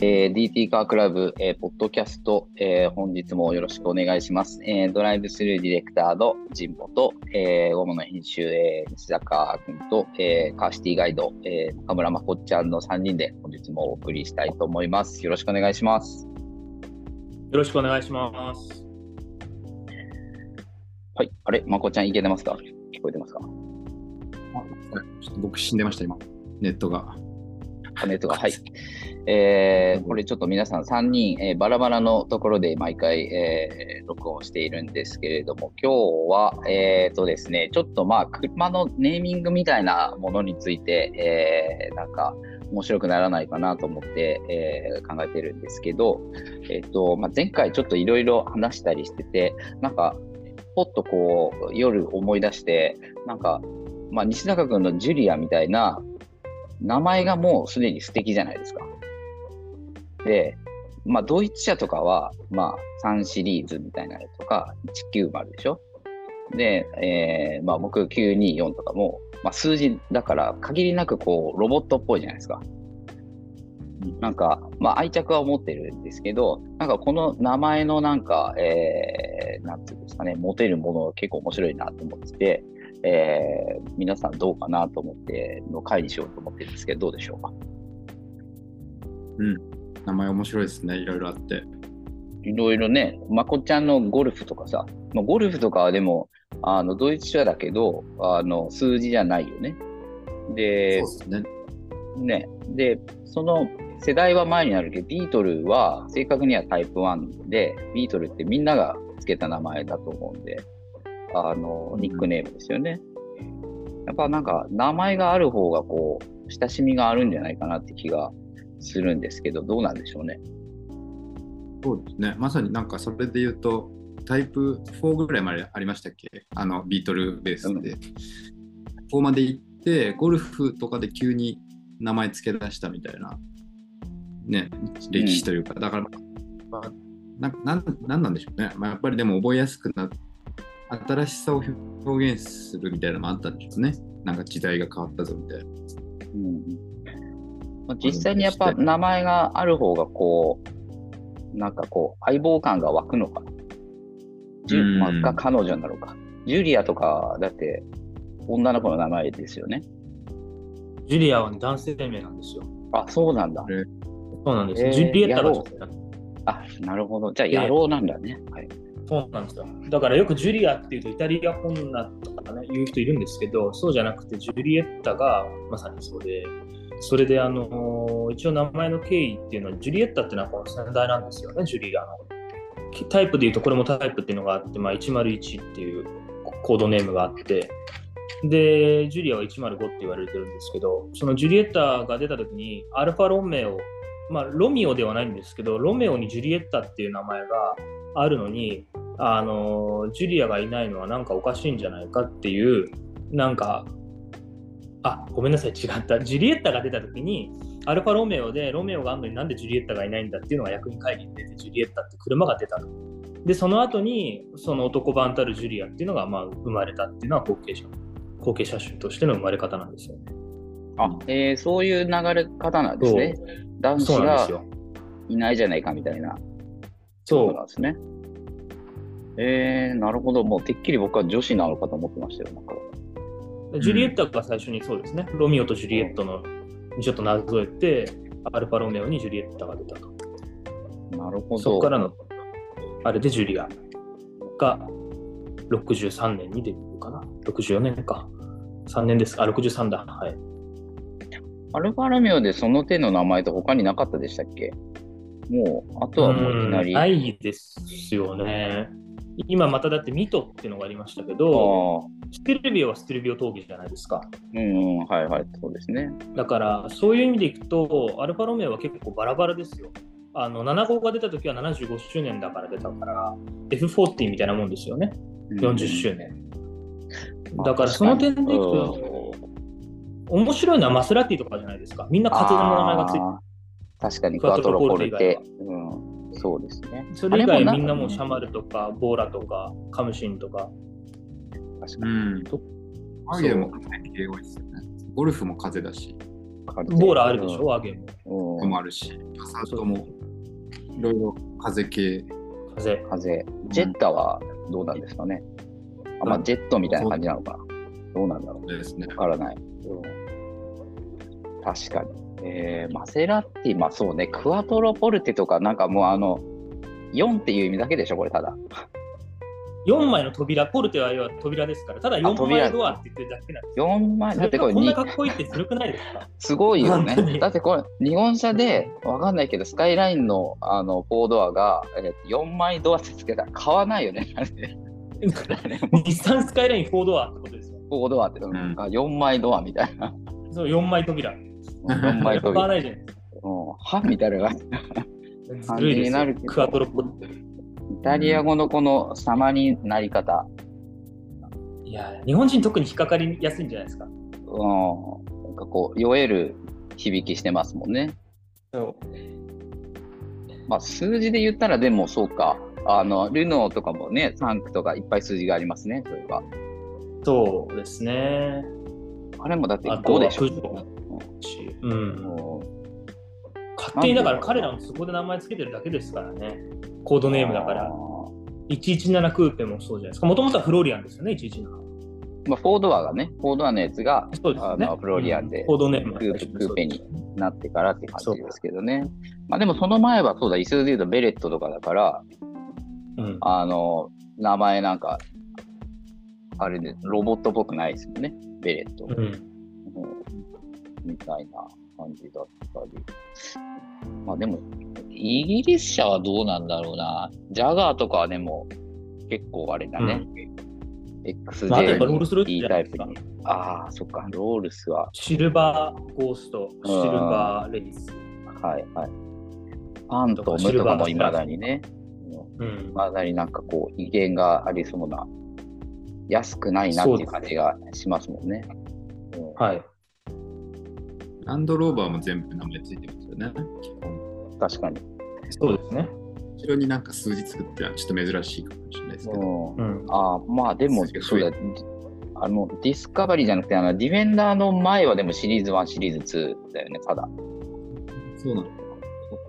えー、DT カークラブ、えー、ポッドキャスト、えー、本日もよろしくお願いします。えー、ドライブスルーディレクターの神保と、えー、主な編集、えー、西坂君と、えー、カーシティガイド、えー、中村まこっちゃんの3人で本日もお送りしたいと思います。よろしくお願いします。よろしくお願いします。はい。あれ？まこちゃんいけてますか？聞こえてますか？あちょっと僕死んでました、今。ネットが。ネットが。はい。えー、これちょっと皆さん3人、えー、バラバラのところで毎回、えー、録音しているんですけれども、今日は、えーとですね、ちょっとまあ、車のネーミングみたいなものについて、えー、なんか、面白くならないかなと思って、えー、考えてるんですけど、えっ、ー、と、まあ、前回ちょっといろいろ話したりしてて、なんか、ぽっとこう、夜思い出して、なんか、まあ、西中君のジュリアみたいな名前がもうすでに素敵じゃないですか。で、まあ、ドイツ車とかは、まあ、3シリーズみたいなやつとか、190でしょ？で、えー、まあ、僕924とかも、まあ、数字だから限りなくこう、ロボットっぽいじゃないですか。なんか、まあ、愛着は持ってるんですけど、なんかこの名前のなんか、えー、なんていうんですかね、持てるもの結構面白いなと思ってて、えー、皆さんどうかなと思っての回にしようと思ってるんですけど、どうでしょうか？うん、名前面白いですね、いろいろあって。いろいろね、まこちゃんのゴルフとかさ、まあ、ゴルフとかはでも、あのドイツ車だけどあの、数字じゃないよね。で、そうですね。ね、で、その世代は前になるけど、ビートルは正確にはタイプ1で、ビートルってみんなが付けた名前だと思うんで、あの、ニックネームですよね。やっぱなんか、名前がある方がこう、親しみがあるんじゃないかなって気がするんですけど、どうなんでしょうね？そうですね。まさになんかそれで言うと、タイプ4ぐらいまでありましたっけ？あの、ビートルベースで。うん、4まで行って、ゴルフとかで急に名前付け出したみたいな、ね、歴史というか、うん、だから、まあ、なななんなんでしょうね。まあ、やっぱりでも覚えやすくなって、新しさを表現するみたいなのもあったんでしょうね。なんか時代が変わったぞみたいな。うんまあ、実際にやっぱ名前がある方がこう、なんかこう、相棒感が湧くのかな。ジュまあ、が彼女なのか。ジュリアとか、だって女の子の名前ですよね。ジュリアは、ね、男性名なんですよ。あ、そうなんだ。そうなんです。えー、ジュリエッタがちょっと。あ、なるほど。じゃあ、野郎なんだね。はい。そうなんですよ。だからよくジュリアっていうとイタリア女とかね、言う人いるんですけど、そうじゃなくてジュリエッタがまさにそうで、それであの一応名前の経緯っていうのは、ジュリエッタっていうのはこの先代なんですよね、ジュリアの。タイプでいうとこれもタイプっていうのがあって、まあ、101っていうコードネームがあって、で、ジュリアは105って言われてるんですけど、そのジュリエッタが出た時に、アルファロメオ、まあ、ロミオではないんですけど、ロメオにジュリエッタっていう名前があるのに、あのジュリアがいないのはなんかおかしいんじゃないかっていうなんかあごめんなさい違った。ジュリエッタが出た時にアルファロメオでロメオがあるのになんでジュリエッタがいないんだっていうのが役員会議に出てジュリエッタって車が出たと。でその後にその男版たるジュリアっていうのがまあ生まれたっていうのは後継者後継者種としての生まれ方なんですよね。あ、えー、そういう流れ方なんですね。男子がいないじゃないかみたいな。そう。なんですね。えー、なるほど。もうてっきり僕は女子なのかと思ってましたよ。なんかジュリエッタが最初にそうですね、うん、ロミオとジュリエットのにちょっとなぞえて、アルファロメオにジュリエッタが出たと。なるほど。そこからの、あれでジュリアが63年にデビューかな。64年か。3年です。あ、63だ。はい。アルファロメオでその手の名前と他になかったでしたっけ？もう、あとはもういきなり。ないですよね。今まただってミトっていうのがありましたけど、ステルビオはステルビオ闘技じゃないですか。うん、はいはい、そうですね。だから、そういう意味でいくと、アルファロメオは結構バラバラですよ。あの7号が出た時は75周年だから出たから、F40 みたいなもんですよね。40周年。だからその点でいくと、面白いのはマスラティとかじゃないですか。みんな風の名前がついてる。確かにクワトロポルテ。うんそうですね。それ以外みんなもシャマルとか、ボーラとか、カムシンとか。確かに。うん。アゲも風系多いですよね。ゴルフも風だし。ボーラあるでしょ、ワーゲンも。うんもあるし、パサートもいろいろ風系。風。風。ジェッタはどうなんですかね？あまあ、ジェットみたいな感じなのかな。どうなんだろう。ですね。わからない。確かに。えー、マセラッティ、まあそうね、クワトロポルテとか、なんかもうあの、4っていう意味だけでしょ、これただ。4枚の扉、ポルテは扉ですから、ただ4扉枚ドアって言ってるだけなんですよ。4枚、だってこれにこんなかっこいいってずるくないですか？すごいよね。だってこれ、日本車で、わかんないけど、スカイラインのあの4ドアが、えー、4枚ドアってつけたら買わないよね。日産スカイライン4ドアってことですよ。4ドアって、んあ4枚ドアみたいな。そう、4枚扉。4枚買わ扉。ないじゃないですか。うん。はみたいな感じ。になるけど。イタリア語のこの様になり方。いや、日本人特に引っかかりやすいん。じゃないですか。うん。なん。かこう、酔える響きしてますもん。ね。そうまあ、数字で言ったら、でもそうか。あの、ルノーとかもね、3区とかいっぱい数字がありますね、それが。そうですね。あれもだって5でしょ。はプジョーしうん。うん勝手にだから彼らもそこで名前つけてるだけですからね。コードネームだから。117クーペもそうじゃないですか。もともとはフローリアンですよね、117。まあ、フォードアがね、フォードアのやつがそうですね。あのフローリアンでうんコードネームクーペになってからって感じですけどね。まあでもその前はそうだ、イスーで言うとベレットとかだから、うん。あの、名前なんか、あれで、ロボットっぽくないですもんね、ベレット。うん。うんみたいな感じだったり。まあでも、イギリス車はどうなんだろうな。ジャガーとかはでも結構あれだね。まああとやっぱロールスロイ XJ いいタイプに。ああ、そっか、ロールスは。シルバーゴースト、シルバーレディス。はいはい。パントムとかもいまだにね。うんい。まだになんかこう、威厳がありそうな、安くないなっていう感じがしますもんね。うんはい。ランドローバーも全部名前ついてますよね。確かに。そうですね。後ろになんか数字作ってはちょっと珍しいかもしれないですけど。うんうん。ああ、まあでも、そうだ、あの、ディスカバリーじゃなくて、あの、ディフェンダーの前はでもシリーズ1、シリーズ2だよね、ただ。そうなの。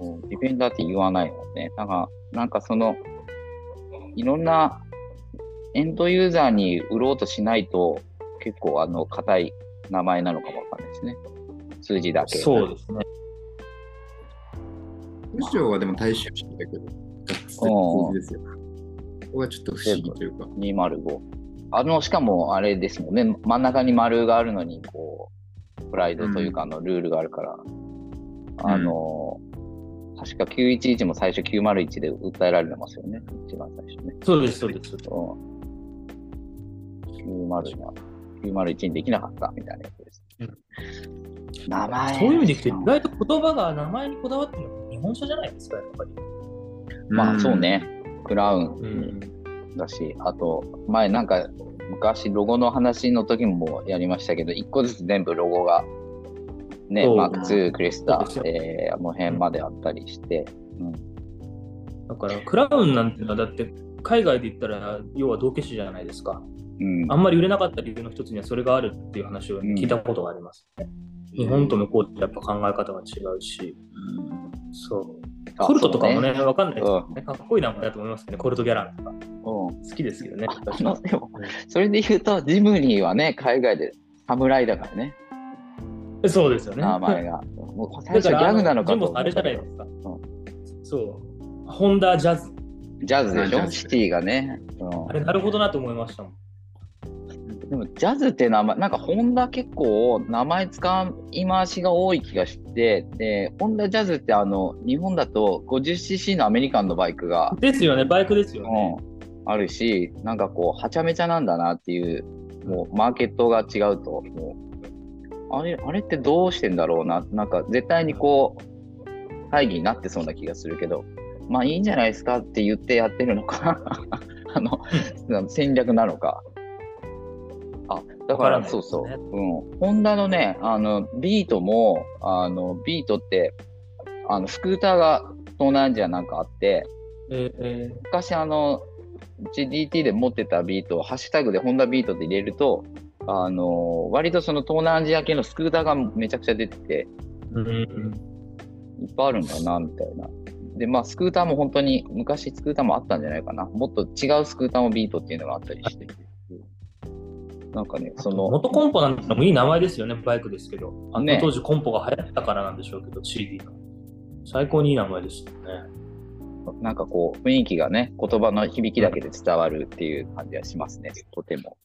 うんディフェンダーって言わないもんね。なんか、なんかその、いろんなエンドユーザーに売ろうとしないと、結構あの、硬い名前なのかもわかんないですね。数字だけ。そうですね。むしろはでも大衆式だけど、数字ですよ。ここがちょっと不思議というか。205。あの、しかもあれですもんね、真ん中に丸があるのに、こう、プライドというか、あの、ルールがあるから、あの、確か911も最初901で訴えられてますよね、一番最初ね。そうです、そうです。うん。901が、901にできなかったみたいなやつです。名前。そういう意味でいくと、意外と言葉が名前にこだわってるのは日本車じゃないですか、やっぱり。まあそうね、クラウンうん。だし、あと、前なんか、昔ロゴの話の時もやりましたけど、一個ずつ全部ロゴが、ね、マーク2、クリスタえー、あの辺まであったりして、うん、だから、クラウンなんていうのは、だって、海外で言ったら、要は道化師じゃないですか。うんあんまり売れなかった理由の一つにはそれがあるっていう話を聞いたことがあります、ね日本と向こうってやっぱ考え方が違うし、そう。あコルトとかもね、わかんないですけどね、かっこいい名前だと思いますけどね、コルトギャランとか。うん好きですけどね。あのでも それで言うと、ジムニーはね、海外で侍だからね、そうですよね。名前が。もう最初ギだからャグなのかと思あれじゃないですか。そう。ホンダジャズ。ジャズでしょ？シティがね。うんあれ、なるほどなと思いましたもん。でも、ジャズって名前、なんか、ホンダ結構、名前使い回しが多い気がして、で、ホンダジャズって、あの、日本だと 50cc のアメリカンのバイクが、ですよね、バイクですよね。うん、あるし、なんかこう、はちゃめちゃなんだなっていう、もう、マーケットが違うと、もう、あれ、あれってどうしてんだろうな、なんか、絶対にこう、会議になってそうな気がするけど、まあ、いいんじゃないですかって言ってやってるのか、あの、戦略なのか。あ、だからねらそうそう。うん。ホンダのね、あの、ビートも、あの、ビートって、あの、スクーターが東南アジアなんかあって、え昔あの、うち DT で持ってたビートをハッシュタグでホンダビートで入れると、あの、割とその東南アジア系のスクーターがめちゃくちゃ出てて、うんうんいっぱいあるんだな、みたいな。で、まあ、スクーターも本当に、昔スクーターもあったんじゃないかな。もっと違うスクーターもビートっていうのがあったりして。なんかね、その、元コンポなんてのもいい名前ですよね、バイクですけど。あのね当時コンポが流行ったからなんでしょうけど、CD の。最高にいい名前ですよね。なんかこう、雰囲気がね、言葉の響きだけで伝わるっていう感じはしますね、とても。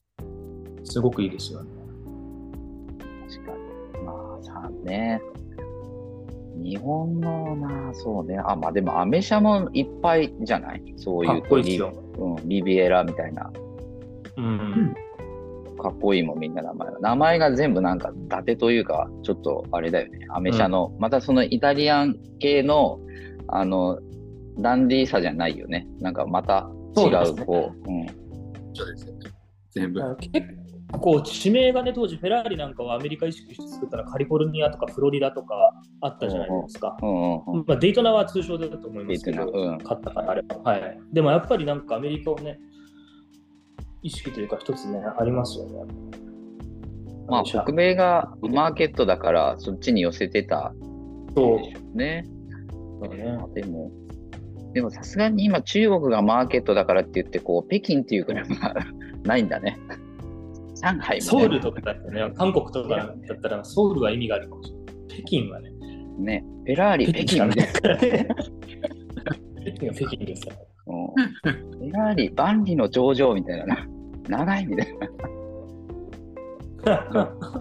すごくいいですよね。確かに。まあ、さね。日本のな、そうね。あ、まあでも、アメ車もいっぱいじゃない？そういうかっこいいですよ。リ,、うん、リビエラみたいな。うん。かっこいいもん、みんな名前が。名前が全部なんか、伊達というか、ちょっとあれだよね。アメ車の、またそのイタリアン系の、あの、ダンディーさじゃないよね。なんかまた違う、そうですねこう、うん。そうですよね。全部。結構地名がね、当時フェラーリなんかはアメリカ意識して作ったらカリフォルニアとかフロリダとかあったじゃないですか。うんうんうん。まあ、デイトナは通称だと思いますけど、うん勝ったからあれば。はい。でもやっぱりなんかアメリカをね、意識というか一つね、ありますよね。まあ、北米がマーケットだから、そっちに寄せてたそうでしょうね。だね。でも、でもさすがに今中国がマーケットだからって言って、こう、北京っていう国は ないんだね。上海も、ね。ソウルとかだったらね、韓国とかだったらソウルは意味があるかもしれない。北京はね、ね。フェラーリ、北京みたいからね。北京は北京ですよ。な。うんフェラーリ、万里の長城みたいなな。長いみたいな。フ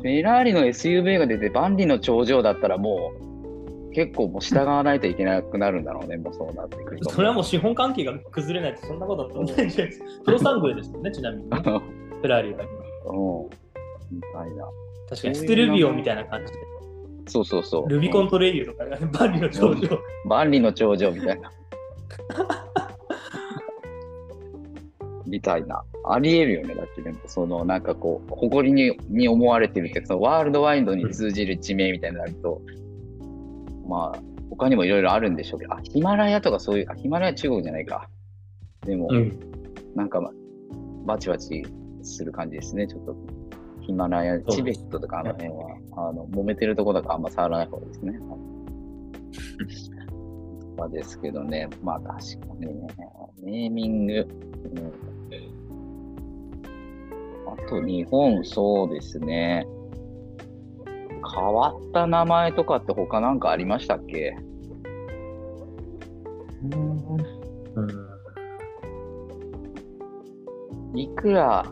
ェラーリの SUV が出て万里の長城だったらもう、結構もう従わないといけなくなるんだろうね、もうそうなってくると。それはもう資本関係が崩れないとそんなことはないんじゃないですか。プロサングレですもんね、ちなみにね。フェラーリが今。うん。みたいな。確かにステルビオみたいな感じで。そうそうそう。ルビコントレイユとか、バリの頂上。万里の長城みたいな。みたいな。ありえるよね。だってでも、そのなんかこう、誇りにに思われてるってワールドワイドに通じる地名みたいになると、まあ、他にもいろいろあるんでしょうけど、あ、ヒマラヤとかそういう、あ、ヒマラヤ中国じゃないか。でも、うん。なんか、まバチバチする感じですね、ちょっと。ヒマラヤ、チベットとかあの辺は、あの、揉めてるとこだからあんま触らない方がいいですね。まあですけどね、まあ確かにね、ネーミング、うん、あと日本、そうですね。変わった名前とかって他なんかありましたっけ？いくら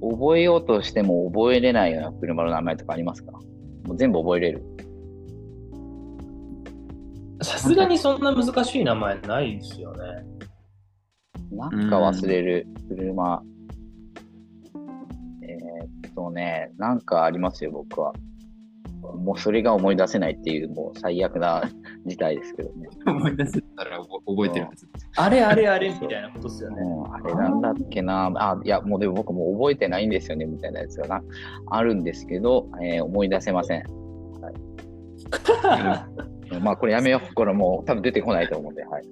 覚えようとしても覚えれないような車の名前とかありますか？もう全部覚えれる。さすがにそんな難しい名前ないですよね。なんか忘れる車。えーっとね、なんかありますよ、僕は。もうそれが思い出せないっていう、もう最悪な 事態ですけどね。思い出せたら覚覚えてるはず。あれあれあれみたいなことですよね。うん、あれなんだっけな。あ、いや、もうでも僕もう覚えてないんですよね、みたいなやつがな。あるんですけど、えー思い出せません。まあこれやめよう。これもう多分出てこないと思うんで、はい。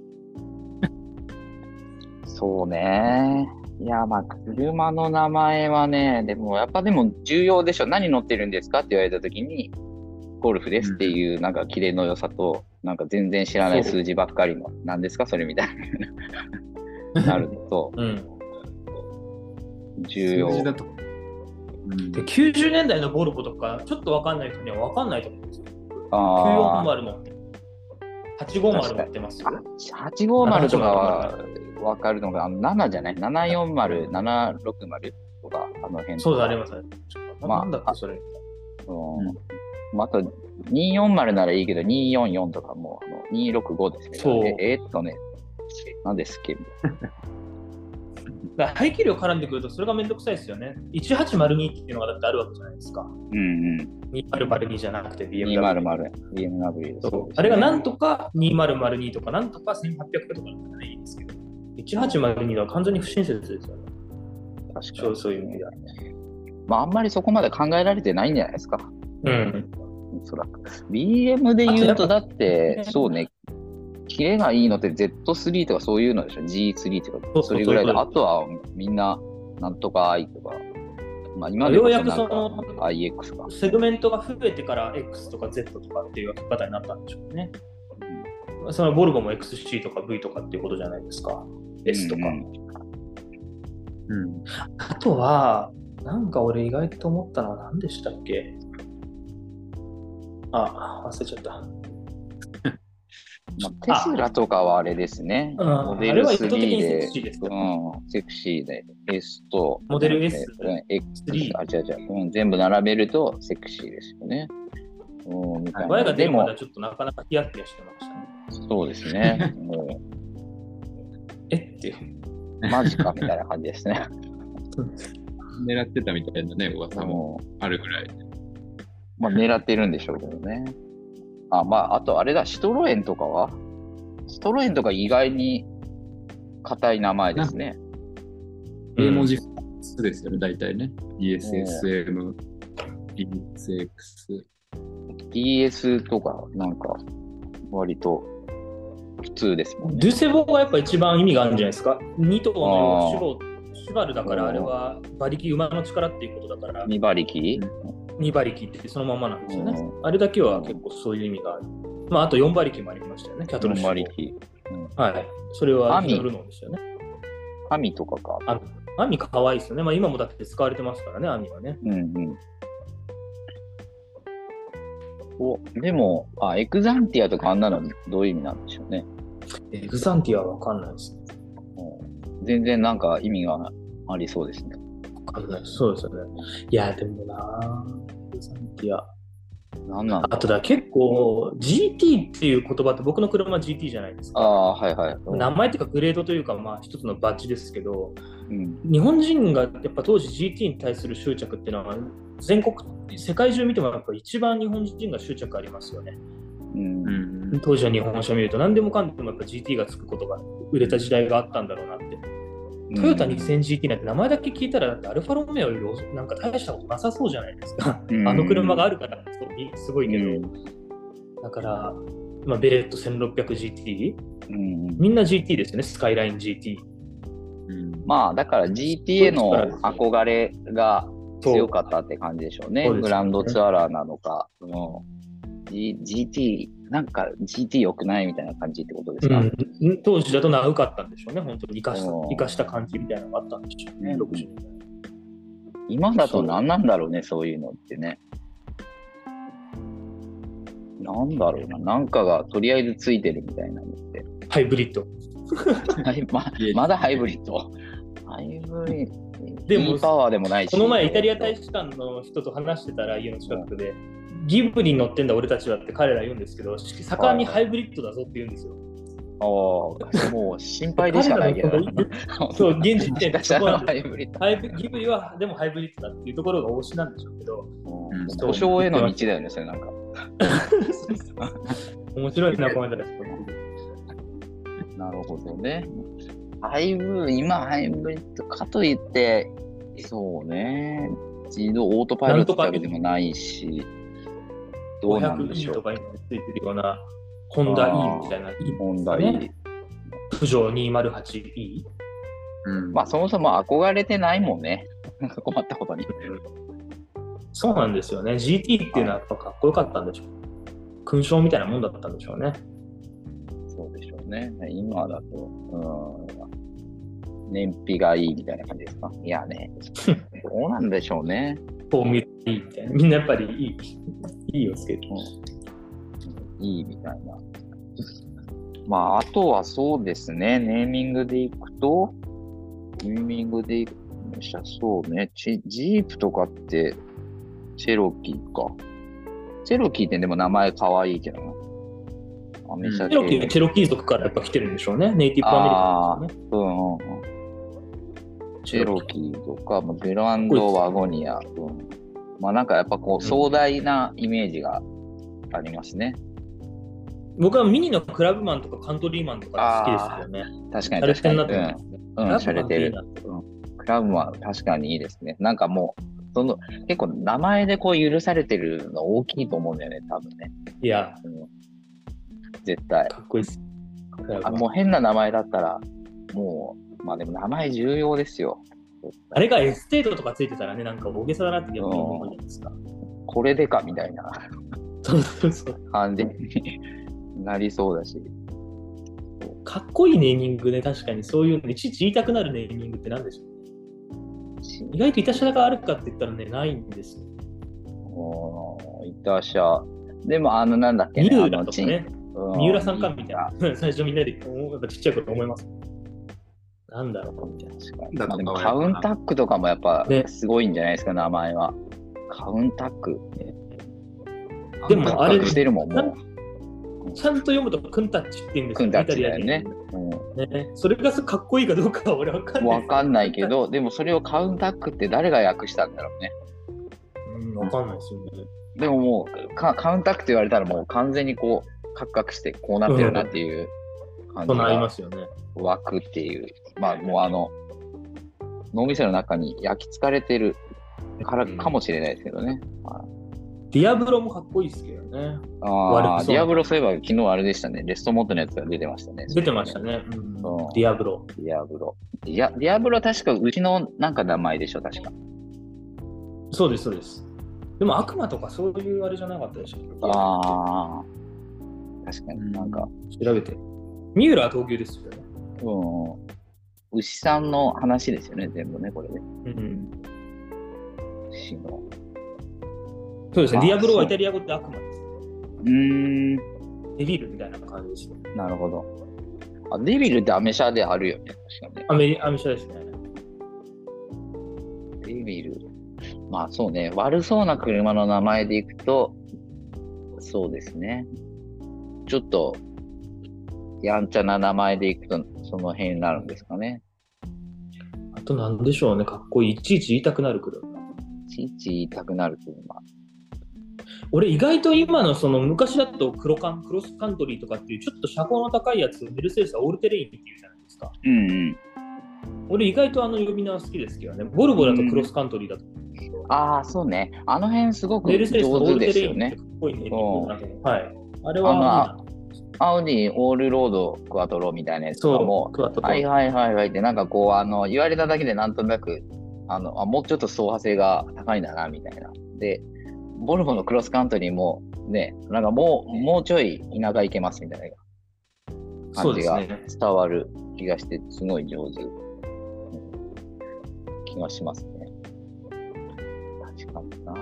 そうね。いや、まあ車の名前はね、でもやっぱでも重要でしょ。何乗ってるんですか？って言われたときに、ゴルフですっていうなんかキレの良さと、なんか全然知らない数字ばっかりの、何ですか？それみたいな。なると、うん。重要。数字だと。うんで90年代のボルボとか、ちょっとわかんない人にはわかんないと思うんですよ。あ940の850乗ってますよ。あ、850とかは分かるのが、あの7じゃない ?740、760とか、あの辺。そうだ、ありますね。まあなんだっけ、それ。うんまあ、あと、240ならいいけど、244とかも、あの265ですけど、そうええーっとね、何ですっけ？だ 排気量絡んでくると、それがめんどくさいですよね。1802っていうのがだってあるわけじゃないですか。うんうん。2002じゃなくて BMW。200、BMW ですねあれがなんとか2002とか、なんとか1800とかだったらいいんですけど、1802は完全に不親切ですよね。確かにそういう意味では。まあ、あんまりそこまで考えられてないんじゃないですか。うん。おそらく。BM で言うと、だあって、そうね、キレがいいのって Z3 とかそういうのでしょ ?G3 とか、それぐらいで、あとはみんな、なんとか I とか、まあ、今ようやくその IX か。セグメントが増えてから X とか Z とかっていう分け方になったんでしょうね。そのボルボも XC とか V とかっていうことじゃないですか。S とか。うんうん。あとは、なんか俺意外と思ったのは何でしたっけ？あ、忘れちゃった。まあ、テスラとかはあれですね。うんモデルあれは意図的3にセでセクシーで S と、モデル S うん X、3あ、違う違う、うん、全部並べるとセクシーですよね。うん、みたいな。前が出るまでは、ちょっとなかなかヒヤッヒヤしてましたね。そうですね。も えっていう。う、マジかみたいな感じですね。狙ってたみたいなね、噂ももあるぐらい。うまあ、狙ってるんでしょうけどね。あ、まあ、あとあれだ、シトロエンとかは？シトロエンとか意外に硬い名前ですね。英文字2ですよね、大体ね。ESSM、ESX。DS とか、なんか、割と普通ですもんね。ドゥセボがやっぱ一番意味があるんじゃないですか？2頭のシュボシュバルだからあれは馬力、馬の力っていうことだから、二馬力？2馬力ってそのままなんですよね。うんあれだけは結構そういう意味がある。まあ、あと4馬力もありましたよね、キャトル四シュボ馬力。はい。それはヒノルノーですよね。アミとかか。アミアミ可愛いですよね。まあ今もだって使われてますからね、アミはね。うんうん。お、でも、あ、エクザンティアとかあんなのどういう意味なんでしょうね。エグザンティアはわかんないですね。うん全然なんか意味がありそうですね。わかんない。そうですよね。いや、でもなエグザンティア。なんなんだあとだ、結構 GT っていう言葉って僕の車は GT じゃないですか。ああ、はいはい。名前っていうかグレードというか、まあ一つのバッジですけど、うん。日本人がやっぱ当時 GT に対する執着っていうのは、全国、世界中見てもやっぱ一番日本人が執着ありますよね。うん。うん。当時の日本車見ると何でもかんでもやっぱ GT がつくことが売れた時代があったんだろうなって。トヨタ 2000GT なんて名前だけ聞いたらだってアルファロメオよりなんか大したことなさそうじゃないですか。うんあの車があるからすごいけど、うんだから、まあ、ベレット 1600GT うんみんな GT ですよね、スカイライン GT。うんまあ、だから GT への憧れが強かったって感じでしょうね。そうねグランドツアラーなのか。うん G、GT、なんか GT 良くないみたいな感じってことですか、うん、当時だと長かったんでしょうね、本当に生かしたうん生かした感じみたいなのがあったんでしょうね、うん60年代。今だと何なんだろうね、そういうのってね。なんだろうな、なんかがとりあえずついてるみたいなのって。ハイブリッド。はいままだハイブリッド。ハイブリッド。でも E パワーでもないし。この前イタリア大使館の人と話してたら家の近くで、ギブリに乗ってんだ俺たちはって彼ら言うんですけど、盛んにハイブリッドだぞって言うんですよ。ああ、もう心配でしかないけど そう、現時点でそこは ハイブリッド。ハイブギブリはでもハイブリッドだっていうところが推しなんでしょうけど、うん故障への道だよね、それなんか。面白いな、この間です。なるほどね。ハイブ、今ハイブリッドかといって、そうね、自動オートパイロットってわけでもないし、どうなんでし 500E ょう。とかについてるような、ホンダ E みたいな E 問題、ねプジョー 208E。うんまあそもそも憧れてないもんね。困ったことに。そうなんですよね。GT っていうのはやっぱかっこよかったんでしょう。勲章みたいなもんだったんでしょうね。そうでしょうね。今だと、うん、燃費がいいみたいな感じですか？いやね、どうなんでしょうね。フォーミュラ E みたいな。みんなやっぱりいい、いいをつける。いいみたいな。まあ、あとはそうですね、ネーミングでいくと、ネーミングでいくと、そうね、チジープとかって、チェロキーか。チェロキーってでも名前かわいいけどな。アメ車系チェロキーはチェロキー族からやっぱ来てるんでしょうね。ネイティブアメリカンですよね。うんうんうん。チェロキーとか、まあグランドワゴニア、うん、まあなんかやっぱこう壮大なイメージがありますね。僕はミニのクラブマンとかカントリーマンとか好きですよね。確かに確かに。うん、うん、しゃれてる。クラブマン確かにいいですね。なんかもう、その結構名前でこう許されてるの大きいと思うんだよね、多分ね。いや、うん絶対。かっこいいです。あもう変な名前だったら、もう、まあでも名前重要ですよ。あれがエステートとかついてたらね、なんか大げさだなって思うじゃないですか。これでかみたいな。感じになりそうだし。かっこいいネーミングね、確かにそういうの、いちいち言いたくなるネーミングって何でしょうね。意外とイタ車があるかって言ったらね、ないんですよ。イタ車。でも、あの、なんだっけね。三あの浦とかね、うん三浦さんかみたいな。最初みんなで、おやっぱちっちゃい頃思います。なんだろうみたいな。確かにだとでもカウンタックとかもやっぱねすごいんじゃないですか、名前は。カウンタック。でもあれしてるもん、もう。ちゃんと読むとクンタッチって言うんですよ、クンタッチだよね。うんねそれがかっこいいかどうかは俺は分かんない。わかんないけ。ど、でもそれをカウンタックって誰が訳したんだろうね。うん、分かんないですよね。でももうカ、カウンタックって言われたらもう完全にこう、カクカクしてこうなってるなっていううなりますよね。湧くっていう。まあもうあの、脳みその中に焼き付かれてるからかもしれないですけどね。ディアブロもかっこいいですけどね。ああ、ディアブロそういえば昨日あれでしたね。レストモッドのやつが出てましたね。出てましたね。うんうんディアブロ。ディアブロ。ディアディアブロ確かうちのなんか名前でしょ、確か。そうです、そうです。でも悪魔とかそういうあれじゃなかったでしょ。ああ。確かになんか、調べて。三浦は東急ですよね。うん。牛さんの話ですよね、全部ね、これね。うん。牛の。そうですね。あディアブロはイタリア語って悪魔です。うーん、デビルみたいな感じですね。なるほど。あ、デビルってアメ車であるよね、確かね。アメリアメ車ですね。デビル。まあそうね、悪そうな車の名前でいくと、そうですね。ちょっと、やんちゃな名前でいくと、その辺になるんですかね。あとなんでしょうね。かっこいい。いちいち言いたくなる車。いちいち言いたくなる車。俺意外と今のその昔だとクロカンクロスカントリーとかっていうちょっと車高の高いやつメルセデスはオールテレインっていうじゃないですか。うんうん。俺意外とあの呼び名は好きですけどね。ボルボだとクロスカントリーだと思うん。ああ、そうね。あの辺すごくメルセデスのオー上手ルテレインってですよねか。っこいいね。うんはい。あれはあアウディオールロードクワトロみたいなやつとかもはいはいはいはいって、なんかこう、あの、言われただけでなんとなく、あの、あもうちょっと走破性が高いんだな、みたいな。で、ボルボのクロスカントリーも、ね、なんかもう、もうちょい田舎行けますみたいな感じが。伝わる気がして、すごい上手、うん気がしますね。確かにな。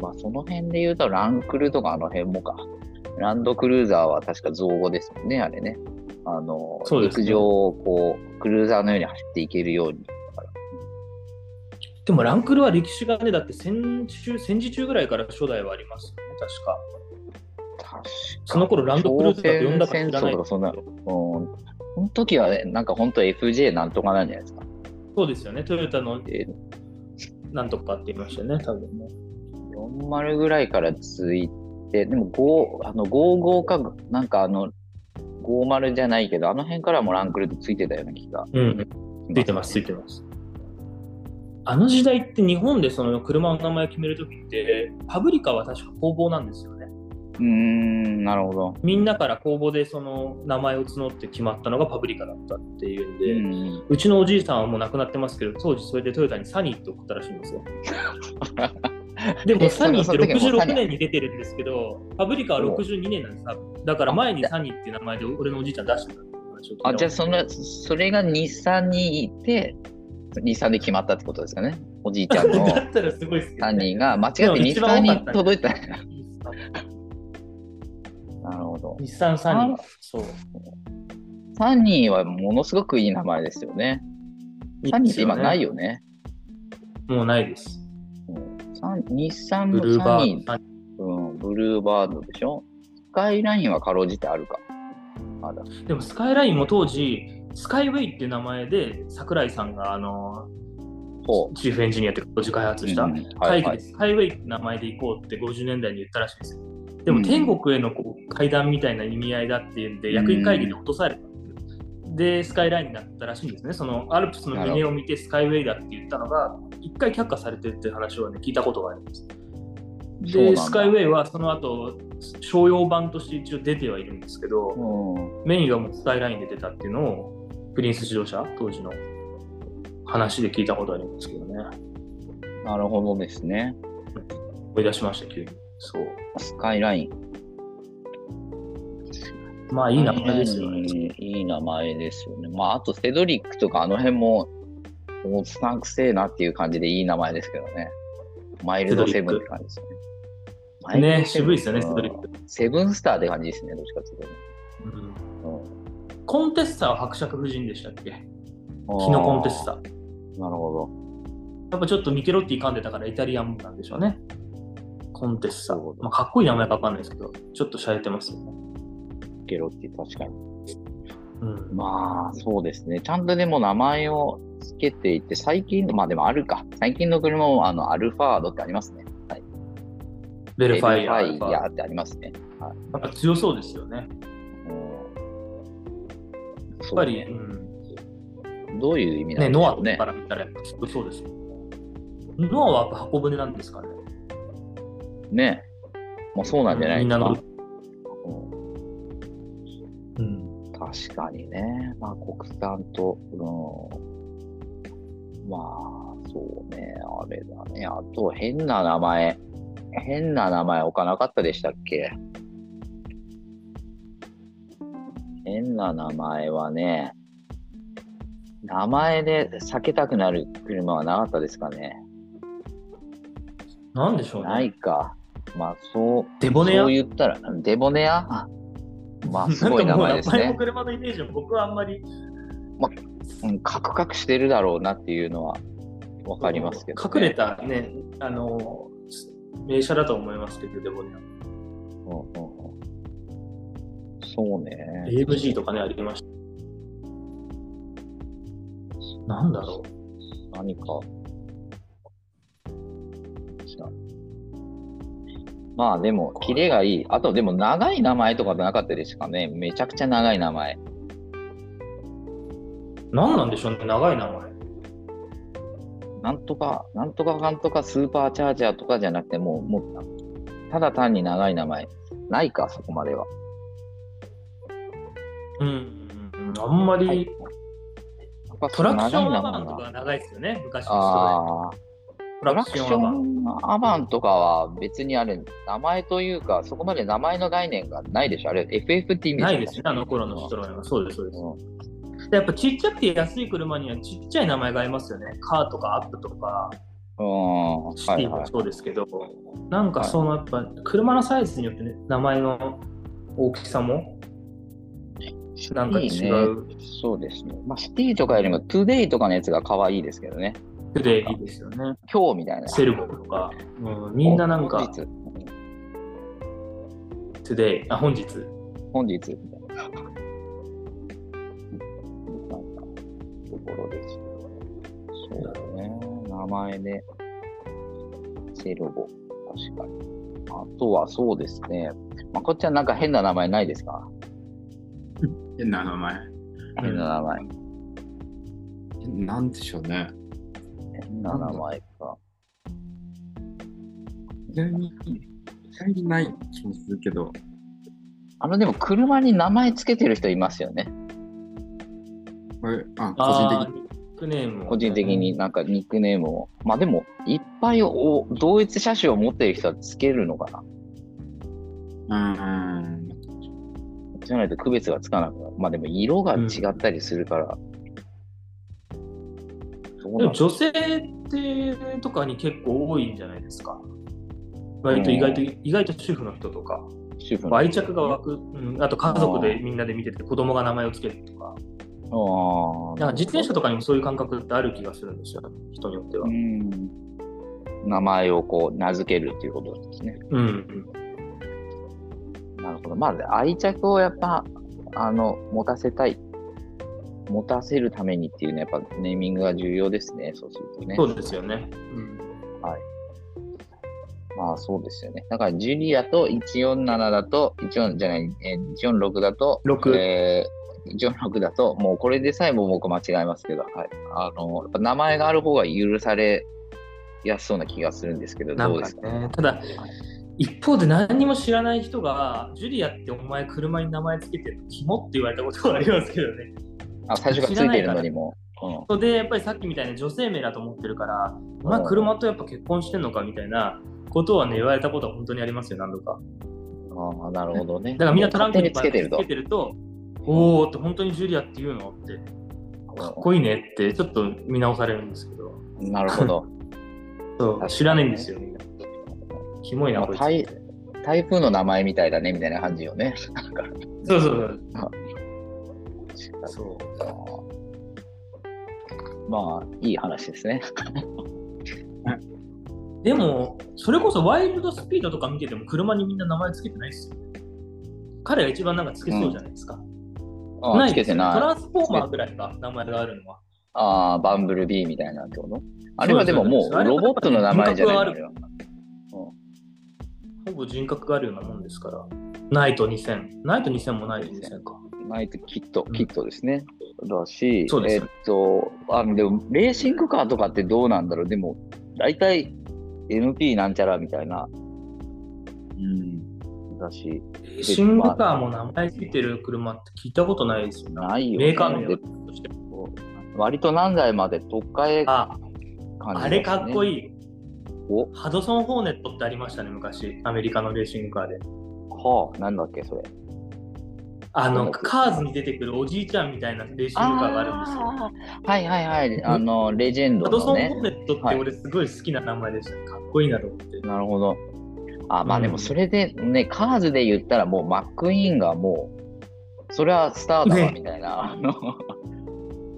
まあ、その辺で言うと、ランクルとかあの辺もか。ランドクルーザーは確か造語ですもんね、あれね。あの、ね陸上をこう、クルーザーのように走っていけるように。でもランクルは歴史がね、だって戦中、戦時中ぐらいから初代はありますよね、確か。確かその頃ランドクルーザーって呼んだか知らないそんな、うん。その時はね、なんか本当 FJ なんとかなんじゃないですか。そうですよね、トヨタのでなんとかって言いましたよね、多分ね。40ぐらいからついて、でも5、あの55か、なんかあの、50じゃないけど、あの辺からもランクルってついてたような気が。うん、ついてます、ついてます。あの時代って日本でその車の名前を決めるときって、パブリカは確か工房なんですよね。うーん、なるほど。みんなから公募でその名前を募って決まったのがパブリカだったっていうんで、うんうちのおじいさんはもう亡くなってますけど、当時それでトヨタにサニーって送ったらしいんですよ。でもえサニーってその時はもうサニ66ー年に出てるんですけど、パブリカは62年なんです、だから前にサニーっていう名前で俺のおじいちゃん出してたあ、じゃあその、それが日産にいて、日産で決まったってことですかね。おじいちゃんのサニね。ーが間違って日産に届いた。なるほど。日産サニー。そう。サニーはものすごくいい名前ですよね。サニーって今ないよね。もうないです。日産のブルーサード。ー、うん、ブルーバードでしょ？スカイラインはかろうじてあるか。まだ。でもスカイラインも当時、スカイウェイっていう名前で桜井さんがあのほチーフエンジニアって当時開発う。したうんはいはい会議で。スカイウェイって名前で行こうって50年代に言ったらしいんですよ。でも天国へのこう階段みたいな意味合いだっていうんで、役員会議で落とされた。で、スカイラインになったらしいんですね。そのアルプスの峰を見てスカイウェイだって言ったのが、一回却下されてるっていう話をね、聞いたことがあります。で、スカイウェイはその後、商用版として一応出てはいるんですけど、うんメインがもうスカイラインで出たっていうのを、プリンス自動車、当時の話で聞いたことありますけどね。なるほどですね。思い出しました、急に。そう。スカイライン。まあ、いい名前ですよね。いい名前ですよね。まあ、あと、セドリックとかあの辺も、おっさんくせえなっていう感じでいい名前ですけどね。マイルドセブンって感じですね。ね、渋いですよね、セドリック。セブンスターって感じですね、どっちかっていううんと。コンテッサーは伯爵夫人でしたっけ？うん日のコンテッサー。なるほやっぱちょっとミケロッティ噛んでたからイタリアンなんでしょうね。コンテッサーなるほ。どまあ、かっこいい名前かわかんないですけど、ちょっと洒落てますよね。ど。ゲロって確かに。うん。まあ、そうですね。ちゃんとでも名前をつけていて、最近、まあでもあるか。最近の車も、あの、アルファードってありますね。はい。ヴェルファイア。ヴェルファイヤーってありますね。っぱ強そうですよね。うんやっぱり、そううんねどういう意味なね、んでしょうねノアか。ら見たらやっぱ強そうです。ノアはやっぱ箱舟なんですかね。ね。まあそうなんじゃないですか。みんなの。確かにね。まあ国産と、うん。まあ、そうね。あれだね。あと、変な名前。変な名前置かなかったでしたっけ？変な名前はね、名前で避けたくなる車はなかったですかね。なんでしょうね。ないか。まあ、そう、デボネア？そう言ったら、デボネア？あまあ、すごい名前ですね。車のイメージも僕はあんまりうん、カクカクしてるだろうなっていうのはわかりますけど、ね。隠れたね、あの、名車だと思いますけど、デボネア。うんうんうんそうね。AMG とかね、ありました。なんだろ何か。まあでも、キレがいい。あとでも長い名前とかなかったですかね。めちゃくちゃ長い名前。う。何なんでしょうね、長い名前。なんとか、なんとかかんとかスーパーチャージャーとかじゃなくて、もう、もう、ただ単に長い名前。ないか、そこまでは。うんうんうん、あんまり、はいトラクションア長い名前なバンとか長いですよね、昔の人ああ。ララクションアバン。とかは別にあれ、名前というか、そこまで名前の概念がないでしょ。あれ、FF って意味ないですね、あの頃のシトロエンは。そうです、そうです。うんでやっぱちっちゃくて安い車にはちっちゃい名前がありますよね。 Kaとかアップとか、うん、シはいはい。ティもそうですけど、なんかそのやっぱ車のサイズによってね、名前の大きさもなんか違いいねう。そうですね。まあ、シティとかよりも、トゥデイとかのやつが可愛いですけどね。でいいですよね。今日みたいな。セルボとか、うん、みんななんか、本日、today、あ、本日。本日みたいな。なんか、ところですよね。そうだね。名前で、セルボ、確かに。あとはそうですね。まあ、こっちはなんか変な名前ないですか？変な名前。変な名前。なんでしょうね。変な名前か。意外に、意外にない気もするけど、あの、でも車に名前つけてる人いますよね。これ、あ、個人的に。ニックネームを個人的になんかニックネームを。まあでも、いっぱいを同一車種を持ってる人はつけるのかな。うん。じゃないと区別がつかなくなる。まあでも色が違ったりするから。女性ってとかに結構多いんじゃないですか。割と意外と、意外と主婦の人とか、主婦の愛着が湧く、うん、あと家族でみんなで見てて子供が名前をつけるとか、あーなんか自転車とかにもそういう感覚ってある気がするんですよ、人によってはう。ん名前をこう名付けるっていうことですね。うん、うん。なるほど。まあ愛着をやっぱ、あの、持たせたい。持たせるためにっていうのはやっぱネーミングが重要ですね。そうするとね。そうですよね。うんまあそうですよね。だからジュリアと147だと、14じゃない、えー146だと、6えー146だと、もうこれでさえも僕間違えますけど、はい。あの、やっぱ名前がある方が許されやすそうな気がするんですけど、どうですか？ね、ただ、一方で何にも知らない人が、ジュリアってお前車に名前つけてるのキモって言われたことがありますけどね。あ、最初からついてるのにも。うんで、やっぱりさっきみたいに女性名だと思ってるから、お前車とやっぱ結婚してんのかみたいなことはね、言われたことは本当にありますよ、何度か。ああ、なるほどね。だからみんなトランクにつけてるとると、おーって本当にジュリアって言うのって、かっこいいねってちょっと見直されるんですけど、なるほど。そう知らないんですよ、みんな。キモいな、こいつ。台台風の名前みたいだねみたいな感じよね。そうそうそう。そうまあ、いい話ですね。でも、それこそワイルドスピードとか見てても車にみんな名前つけてないですよ。彼が一番なんかつけそうじゃないですか。ああ、つけないですよト。ランスフォーマーぐらいか、名前があるのは。ああ、バンブルビーみたいなってこと？あれはでももうロボットの名前じゃないのあれあれはほぼ人格があるようなもんですから。ナイト2000。ナイト2000もナイト2000か。ナイトキット、うんキットですね。だし、そうですえっと、あでも、レーシングカーとかってどうなんだろうでも、大体 MP なんちゃらみたいな。うん。だし、レーシングカーも名前ついてる車って聞いたことないですよね。ないよ、ね。メーカー名でとして。割と何台まで特化へあ、感じ、あれかっこい。いハドソン・ホーネットってありましたね、昔。アメリカのレーシングカーで。はあ、なんだっけ、それ。あの、カーズに出てくるおじいちゃんみたいなレーシングカーがあるんですよ。はいはいはい。あの、レジェンドハドソン・ホのねー。ネットって俺すごい好きな名前でしたね。かっこいいなと思って。なるほど。あ、まあうんでもそれでね、カーズで言ったらもうマックイーンがもう、それはスターだわねみたいな。あの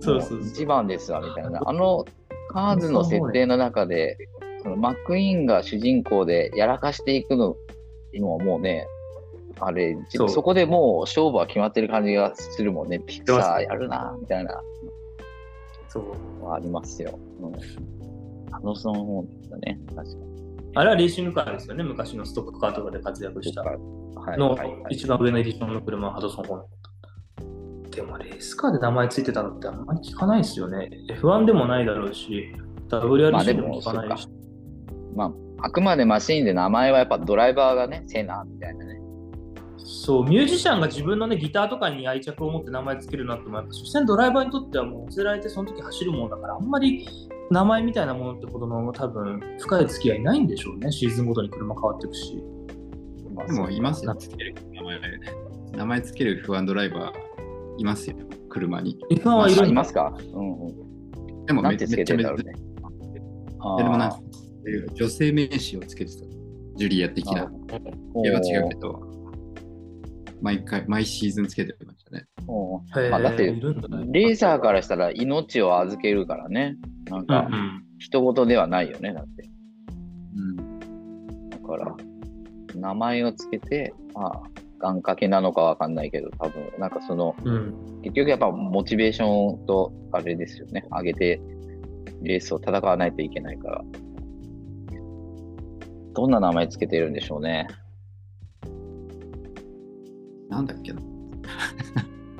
そうそうそうも一番ですわみたいな。あのカーズの設定の中で、そのマックイーンが主人公でやらかしていくののはもうね、あれ、そうそこでもう勝負は決まってる感じがするもんね。ピクサーやるな、みたいなそう。ありますよ。うん、あのその方だね、確かに。あれはレーシングカーですよね。昔のストックカーとかで活躍したはいのはいはい一番上のエディションの車はハドソン・ホーネット。でもレースカーで名前ついてたのってあんまり聞かないですよね。F1 でもないだろうし、まあ WRC でも聞かないし。まあ、あくまでマシーンで名前はやっぱドライバーがね、セナみたいなね。そう、ミュージシャンが自分のね、ギターとかに愛着を持って名前つけるなっても、やっぱ所詮ドライバーにとってはもう乗せられてその時走るものだから、あんまり名前みたいなものってほどの多分深い付き合いないんでしょうね。シーズンごとに車変わっていくし。でもいますよ、つける名前。名前つける不安ドライバーいますよ、車に。F1 はいるいますかうん。でもめなんてつけてんだろうめっ。ちゃでもなんか女性名詞をつけてた。ジュリア的な。ー絵は違うけど、毎回、毎シーズンつけてましたね。おまあだってレーサーからしたら命を預けるからね。なんうんか、うん人事ではないよね、だって。うん。だから、名前をつけて、まあ、願掛けなのかわかんないけど、多分なんかその、うん結局やっぱモチベーションと、あれですよね、上げて、レースを戦わないといけないから。どんな名前つけてるんでしょうね。なんだっけな。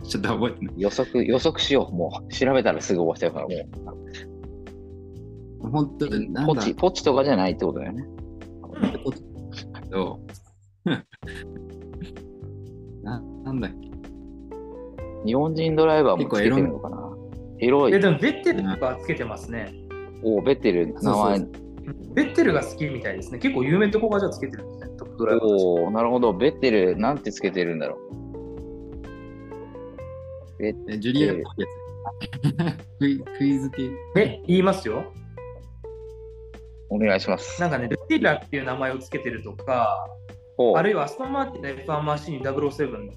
ちょっと覚えてない。予測、予測しよう。もう、調べたらすぐ終わっちゃうから、も本当に、う。なんだポチ、ポチとかじゃないってことだよね。けど、ななんだっけ日本人ドライバーもつけてるのかな。エロい。えでもベッテルとかつけてますね。おベッテル、名前。そうベッテルが好きみたいですね。結構有名なとこがじゃあつけてるんですね。トップドライバーたちおおなるほど。ベッテル、なんてつけてるんだろう。ベッえジュリアっぽいやつ。クイクイズ系。え、言いますよ。お願いします。なんかね、ルティラっていう名前をつけてるとか、あるいはアストンマーティンの F1 マシーン007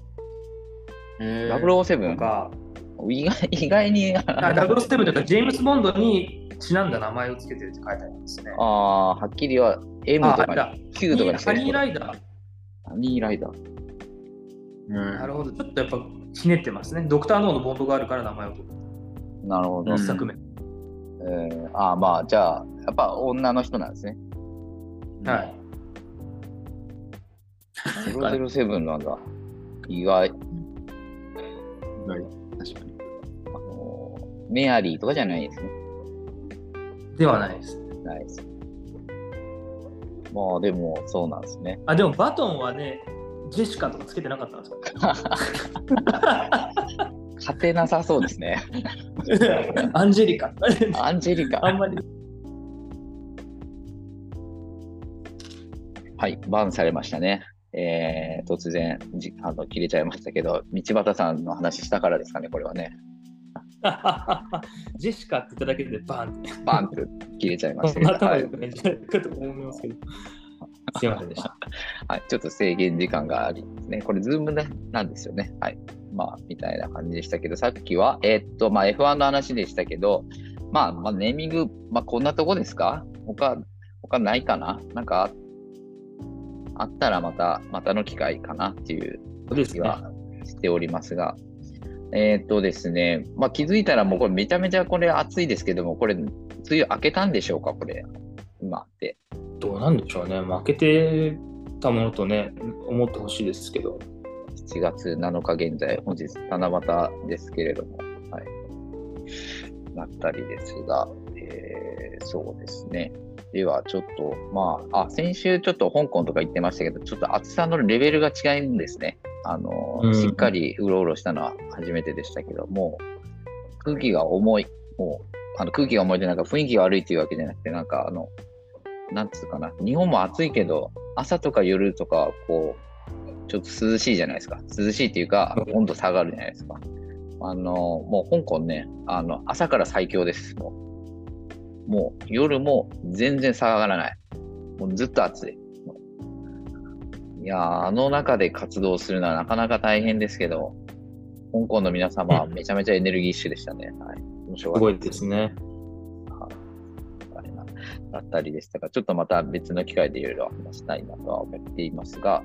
えー、と 007? か、意外意外に、あ007とかジェームス・ボンドにちなんだ名前をつけてるって書いてありますね。ああ、はっきりは M とかあだ Q とかにしてハニーるライダー。ハニーライダー。うんなるほど。ちょっとやっぱひねってますね。ドクター・ノーのボンドがあるから名前を取る。なるほど。作目。えーああ、まあ、じゃあ、やっぱ女の人なんですね。はい。007なんだ。意外。はい確かに。あのーメアリーとかじゃないですね。ではないです。ないです。まあ、でも、そうなんですね。あ、でもバトンはね、ジェシカとかつけてなかったんですか？勝てなさそうですね。アンジェリカ。アンジェリカ。あんまり。はい、バンされましたね。えー、突然じあの切れちゃいましたけど、道端さんの話したからですかね、これはね。ジェシカって言っただけでバーンって。バンって切れちゃいました頭良くないんじゃないかと思いますけど。すいませんでした。はい、ちょっと制限時間がありですね。これ、ズームねなんですよね。はい。まあ、みたいな感じでしたけど、さっきは、えーっと、まあ、F1 の話でしたけど、まあ、まあ、ネーミング、まあ、こんなとこですか？他、他ないかな？なんか、あったらまた、またの機会かなっていう。気はしておりますが、えーっとですね、まあ、気づいたらもうこれめちゃめちゃこれ暑いですけども、これ、梅雨明けたんでしょうかこれ、今って。どうなんでしょうね。負けてたものとね、思ってほしいですけど。7月7日現在、本日七夕ですけれども、はい。なったりですが、えーそうですね。では、ちょっと、まあ、あ、先週ちょっと香港とか言ってましたけど、ちょっと暑さのレベルが違うんですね。あの、うんしっかりうろうろしたのは初めてでしたけども、空気が重い、もう、あの空気が重いでなんか雰囲気が悪いっていうわけじゃなくて、なんかあの、なんつうかな、日本も暑いけど、朝とか夜とか、こう、ちょっと涼しいじゃないですか。涼しいっていうか、温度下がるじゃないですか。あの、もう香港ね、あの、朝から最強です。もう、もう夜も全然下がらない。もうずっと暑い。いやあの中で活動するのはなかなか大変ですけど、香港の皆様はめちゃめちゃエネルギッシュでしたね。はい。面白かったすごいですね。あれなだったりでしたが、ちょっとまた別の機会でいろいろ話したいなとは思っていますが、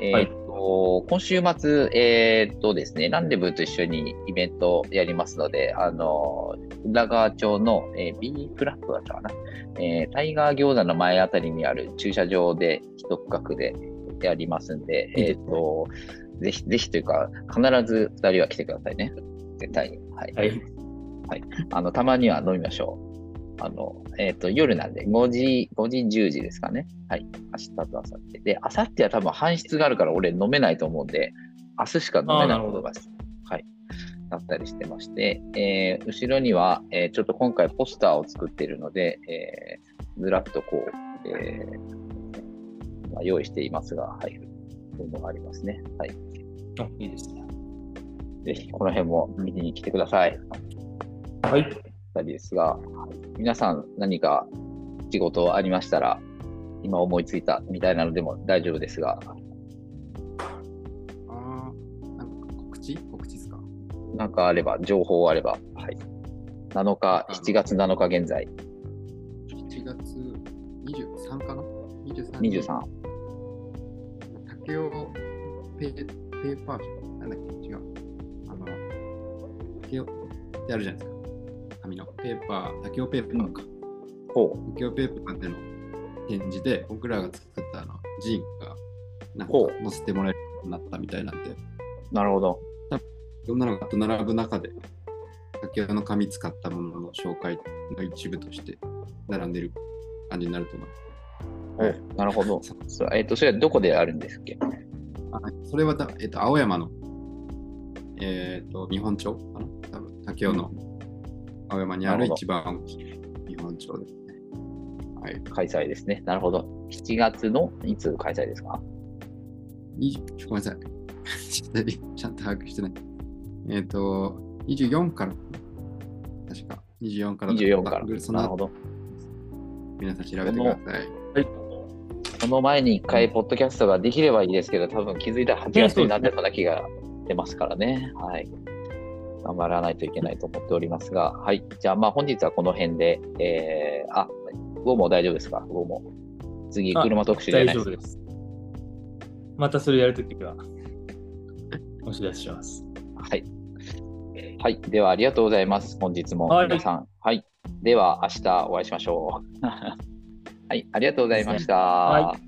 えーっと今週末、えーっとですね、ランデブーと一緒にイベントをやりますので、あの、浦川町の、えー、B フラットだったかな、えータイガー餃子の前あたりにある駐車場で一区画でやりますんで、いいですねえーっと、ぜひ、ぜひというか、必ず二人は来てくださいね。絶対に。はい。はい。あの、たまには飲みましょう。あの、えっ、と、夜なんで、5時、5時、10時ですかね。はい。明日と明後日。で、明後日は多分搬出があるから俺飲めないと思うんで、明日しか飲めなないことが、はい。だったりしてまして、えー後ろには、えーちょっと今回ポスターを作っているので、えーずらっとこう、えーまあ、用意していますが、はい。そういうのがありますね。はい。あいいですね。ぜひ、この辺も見に来てください。はい。ったりですが、皆さん何か仕事ありましたら、今思いついたみたいなのでも大丈夫ですが、あーなんか告知？告知ですか？なんかあれば、情報あれば、はい。7日、7月7日現在、?7 月23かな ?23 に。23。竹雄ペペーパーじゃん。なんだっけ？違う。あの、竹雄ってあるじゃないですか。紙のペーパー、竹雄ペーパーか。ほ竹雄ペーパーでの展示で、僕らが作ったあのジーンがなんか載せてもらえるようになったみたいなんで、う。なるほど。いろんなのがと並ぶ中で、竹雄の紙使ったものの紹介の一部として並んでる感じになると思います。はいなるほど。そえっ、と、それはどこであるんですっけ？あそれはた、えっと、青山の、えっと、日本町かな？多分竹雄の青山にある一番日本町ですね。はい。開催ですね。なるほど。7月のいつ開催ですか？20ごめんなさい。ちゃんと把握してない。えっ、と、24から、確か、24からだった ?24 から。なるほど。皆さん調べてください。その前に1回、ポッドキャストができればいいですけど、多分気づいたら8月になってそうな気が出ますからね。はい。頑張らないといけないと思っておりますが、はい。じゃあ、まあ本日はこの辺で、えー、あ、ウォーも大丈夫ですか？ウォーも。次、あ車特集じないですか？丈夫です。またそれやるときは、お知らせします。はい。はい。では、ありがとうございます。本日もはい皆さん。はい。では、明日お会いしましょう。はい。ありがとうございました。はい